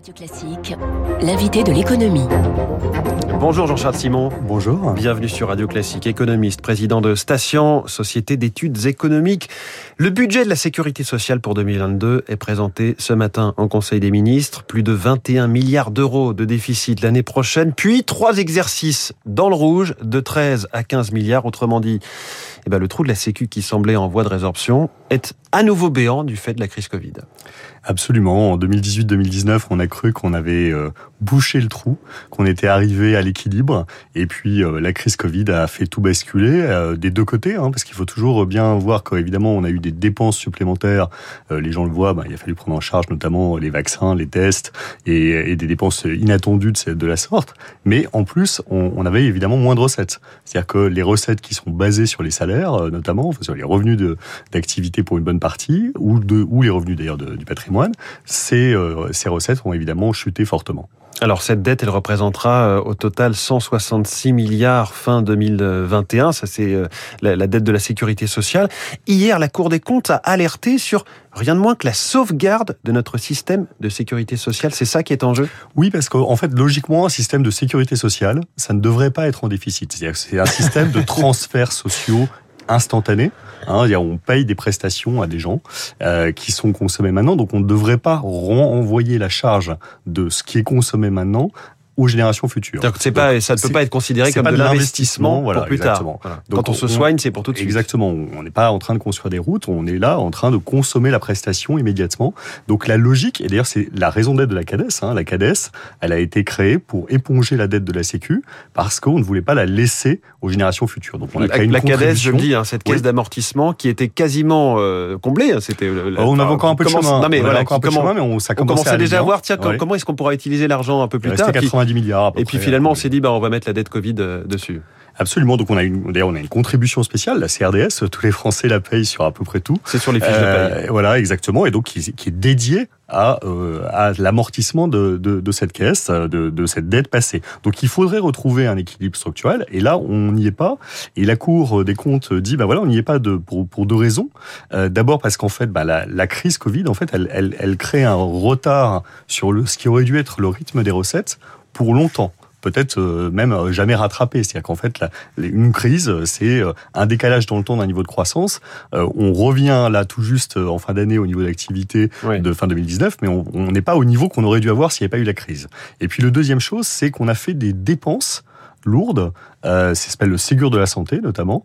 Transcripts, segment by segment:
Radio Classique, l'invité de l'économie. Bonjour Jean-Charles Simon. Bonjour. Bienvenue sur Radio Classique, économiste, président de Station, société d'études économiques. Le budget de la sécurité sociale pour 2022 est présenté ce matin en Conseil des ministres. Plus de 21 milliards d'euros de déficit l'année prochaine, puis trois exercices dans le rouge de 13 à 15 milliards. Autrement dit, eh ben, le trou de la Sécu qui semblait en voie de résorption est à nouveau béant du fait de la crise Covid. Absolument. En 2018-2019, on a cru qu'on avait euh, bouché le trou, qu'on était arrivé à l'équilibre. Et puis euh, la crise Covid a fait tout basculer euh, des deux côtés, hein, parce qu'il faut toujours bien voir qu'évidemment on a eu des dépenses supplémentaires. les gens le voient, bah, il a fallu prendre en charge notamment les vaccins, les tests et, des dépenses inattendues de, de, la sorte. Mais en plus, on, on avait évidemment moins de recettes. C'est-à-dire que les recettes qui sont basées sur les salaires, notamment, enfin, sur les revenus d'activité pour une bonne partie, ou, de, ou les revenus d'ailleurs du patrimoine, ces, euh, ces recettes ont évidemment chuté fortement. Alors cette dette, elle représentera euh, au total 166 milliards fin 2021. Ça c'est euh, la, dette de la sécurité sociale. Hier, la Cour des comptes a alerté sur rien de moins que la sauvegarde de notre système de sécurité sociale. C'est ça qui est en jeu? Oui, parce qu'en fait, logiquement, un système de sécurité sociale, ça ne devrait pas être en déficit. C'est-à-dire que c'est un système de transferts sociaux instantanés. Hein, on paye des prestations à des gens euh, qui sont consommés maintenant, donc on ne devrait pas renvoyer la charge de ce qui est consommé maintenant aux générations futures. C'est pas, ça ne peut pas être considéré comme de l'investissement pour plus tard. Quand on, se soigne, c'est pour tout de suite. Exactement. On n'est pas en train de construire des routes, on est là en train de consommer la prestation immédiatement. Donc la logique, et d'ailleurs c'est la raison d'être de la CADES, hein, la CADES, elle a été créée pour éponger la dette de la Sécu parce qu'on ne voulait pas la laisser aux générations futures. Donc on a créé la, une la CADES, je le dis, hein, cette caisse d'amortissement qui était quasiment euh, comblée. Hein, c'était. Euh, on avait encore un peu de chemin. Non mais voilà, encore un peu de chemin, mais on, ça on commençait déjà à voir. Tiens, comment est-ce qu'on pourra utiliser l'argent un peu plus tard milliards. et puis finalement, on s'est dit, bah, on va mettre la dette Covid euh, dessus. Absolument. Donc on a une, d'ailleurs on a une contribution spéciale, la CRDS. Tous les Français la payent sur à peu près tout. C'est sur les fiches de paye. Euh, voilà, exactement. Et donc qui, est dédié à, euh, à l'amortissement de, de, de, cette caisse, de, de, cette dette passée. Donc il faudrait retrouver un équilibre structurel. Et là, on n'y est pas. Et la Cour des comptes dit, bah voilà, on n'y est pas de, pour, pour deux raisons. Euh, D'abord parce qu'en fait, bah, la, la, crise Covid, en fait, elle, elle, elle crée un retard sur le, ce qui aurait dû être le rythme des recettes pour longtemps peut-être euh, même euh, jamais rattrapé. C'est-à-dire qu'en fait, une crise, c'est euh, un décalage dans le temps d'un niveau de croissance. on revient là tout juste en fin d'année au niveau d'activité de fin 2019, mais on n'est pas au niveau qu'on aurait dû avoir s'il n'y avait pas eu la crise. Et puis le deuxième chose, c'est qu'on a fait des dépenses lourdes, euh, ça s'appelle le Ségur de la santé notamment,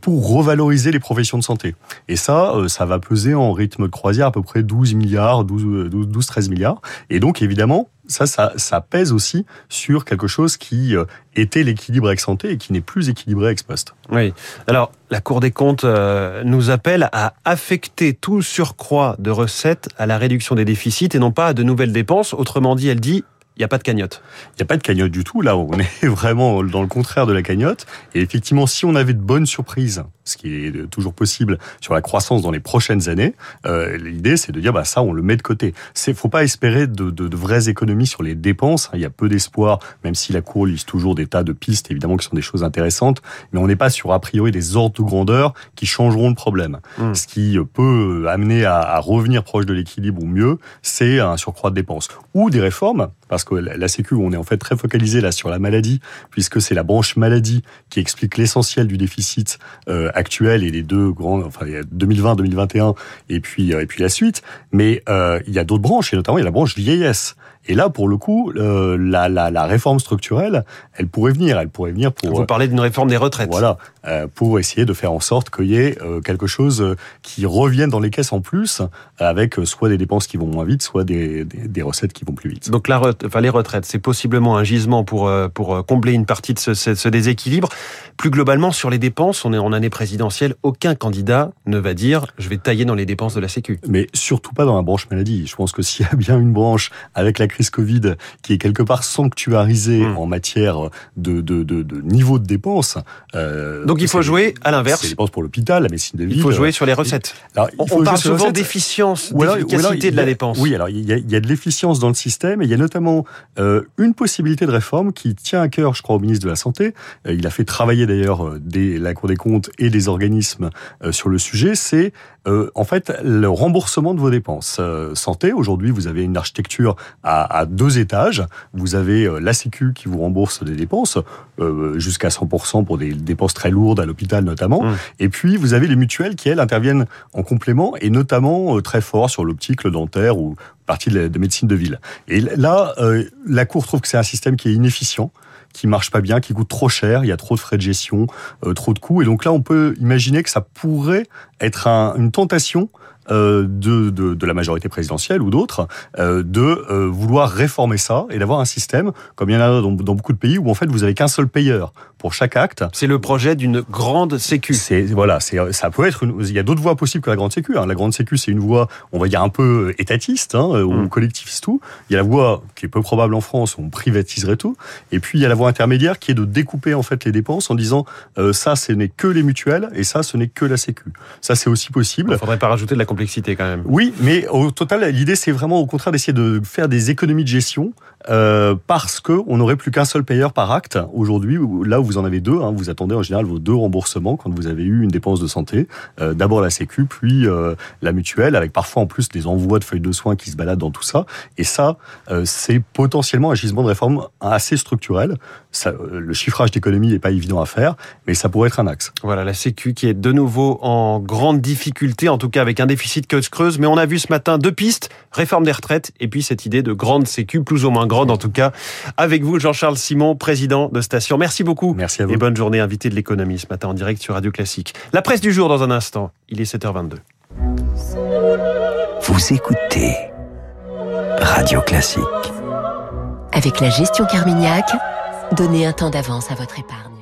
pour revaloriser les professions de santé. Et ça, ça va peser en rythme de croisière à peu près 12 milliards, 12, 12, 12 13 milliards. Et donc évidemment, ça, ça, ça, pèse aussi sur quelque chose qui euh, était l'équilibre ex ante et qui n'est plus équilibré ex post. Oui. Alors, la Cour des comptes euh, nous appelle à affecter tout surcroît de recettes à la réduction des déficits et non pas à de nouvelles dépenses. Autrement dit, elle dit il n'y a pas de cagnotte. Il n'y a pas de cagnotte du tout. Là, on est vraiment dans le contraire de la cagnotte. Et effectivement, si on avait de bonnes surprises, ce qui est toujours possible sur la croissance dans les prochaines années, euh, l'idée c'est de dire bah ça on le met de côté. C'est faut pas espérer de, de, de, vraies économies sur les dépenses. Il y a peu d'espoir, même si la Cour liste toujours des tas de pistes évidemment qui sont des choses intéressantes, mais on n'est pas sur a priori des ordres de grandeur qui changeront le problème. Hmm. Ce qui peut amener à, à revenir proche de l'équilibre ou mieux, c'est un surcroît de dépenses ou des réformes parce que la Sécu, on est en fait très focalisé là sur la maladie, puisque c'est la branche maladie qui explique l'essentiel du déficit euh, actuel et les deux grands, enfin 2020, 2021 et puis euh, et puis la suite. Mais euh, il y a d'autres branches et notamment il y a la branche vieillesse. Et là, pour le coup, euh, la, la, la, réforme structurelle, elle pourrait venir. Elle pourrait venir pour. Vous parlez d'une réforme des retraites. Voilà, euh, pour essayer de faire en sorte qu'il y ait euh, quelque chose qui revienne dans les caisses en plus, avec soit des dépenses qui vont moins vite, soit des, des, des recettes qui vont plus vite. Donc la enfin, les retraites, c'est possiblement un gisement pour pour combler une partie de ce, ce, ce, déséquilibre. Plus globalement, sur les dépenses, on est en année présidentielle. Aucun candidat ne va dire je vais tailler dans les dépenses de la Sécu. Mais surtout pas dans la branche maladie. Je pense que s'il y a bien une branche avec la crise Covid qui est quelque part sanctuarisée mmh. en matière de, de, de, de, niveau de dépenses. Euh, Donc il faut jouer à l'inverse. Dépenses pour l'hôpital, la médecine de ville. Il faut jouer sur les recettes. Alors, on, parle souvent d'efficience, d'efficacité de la dépense. Oui, alors il y a, il y a de l'efficience dans le système et il y a notamment euh, une possibilité de réforme qui tient à cœur, je crois, au ministre de la Santé. Euh, il a fait travailler d'ailleurs la Cour des comptes et des organismes sur le sujet. C'est en fait le remboursement de vos dépenses. santé, aujourd'hui, vous avez une architecture à, à, deux étages. Vous avez la Sécu qui vous rembourse des dépenses, jusqu'à 100% pour des dépenses très lourdes à l'hôpital notamment. Mmh. Et puis, vous avez les mutuelles qui, elles, interviennent en complément et notamment très fort sur l'optique, le dentaire ou partie de, médecine de ville. Et là, euh, la Cour trouve que c'est un système qui est inefficient qui marche pas bien, qui coûte trop cher, il y a trop de frais de gestion, euh, trop de coûts. Et donc là, on peut imaginer que ça pourrait être une tentation de, de, de, la majorité présidentielle ou d'autres euh, de euh, vouloir réformer ça et d'avoir un système, comme il y en a dans, dans beaucoup de pays, où en fait vous avez qu'un seul payeur pour chaque acte. C'est le projet d'une grande sécu. C'est voilà, c'est ça peut être. Une, il y a d'autres voies possibles que la grande sécu. Hein. La grande sécu, c'est une voie, on va dire un peu étatiste hein, ou mm. collectiviste tout. Il y a la voie qui est peu probable en France, où on privatiserait tout. Et puis il y a la voie intermédiaire qui est de découper en fait les dépenses en disant ça, ce n'est que les mutuelles et ça, ce n'est que la sécu. Ça, c'est aussi possible. Il faudrait pas rajouter de la complexité quand même. Oui, mais au total, l'idée c'est vraiment au contraire d'essayer de faire des économies de gestion euh, parce que on n'aurait plus qu'un seul payeur par acte aujourd'hui. Là où vous en avez deux, hein, vous attendez en général vos deux remboursements quand vous avez eu une dépense de santé. Euh, D'abord la Sécu, puis euh, la mutuelle, avec parfois en plus des envois de feuilles de soins qui se baladent dans tout ça. Et ça, euh, c'est potentiellement un gisement de réforme assez structurel. Ça, le chiffrage d'économie n'est pas évident à faire, mais ça pourrait être un axe. Voilà, la Sécu qui est de nouveau en grande difficulté, en tout cas avec un déficit que creuse. Mais on a vu ce matin deux pistes réforme des retraites et puis cette idée de grande Sécu, plus ou moins grande en tout cas. Avec vous, Jean-Charles Simon, président de Station. Merci beaucoup. Merci à vous. Et bonne journée, invité de l'économie ce matin en direct sur Radio Classique. La presse du jour dans un instant. Il est 7h22. Vous écoutez Radio Classique. Avec la gestion Carmignac, donnez un temps d'avance à votre épargne.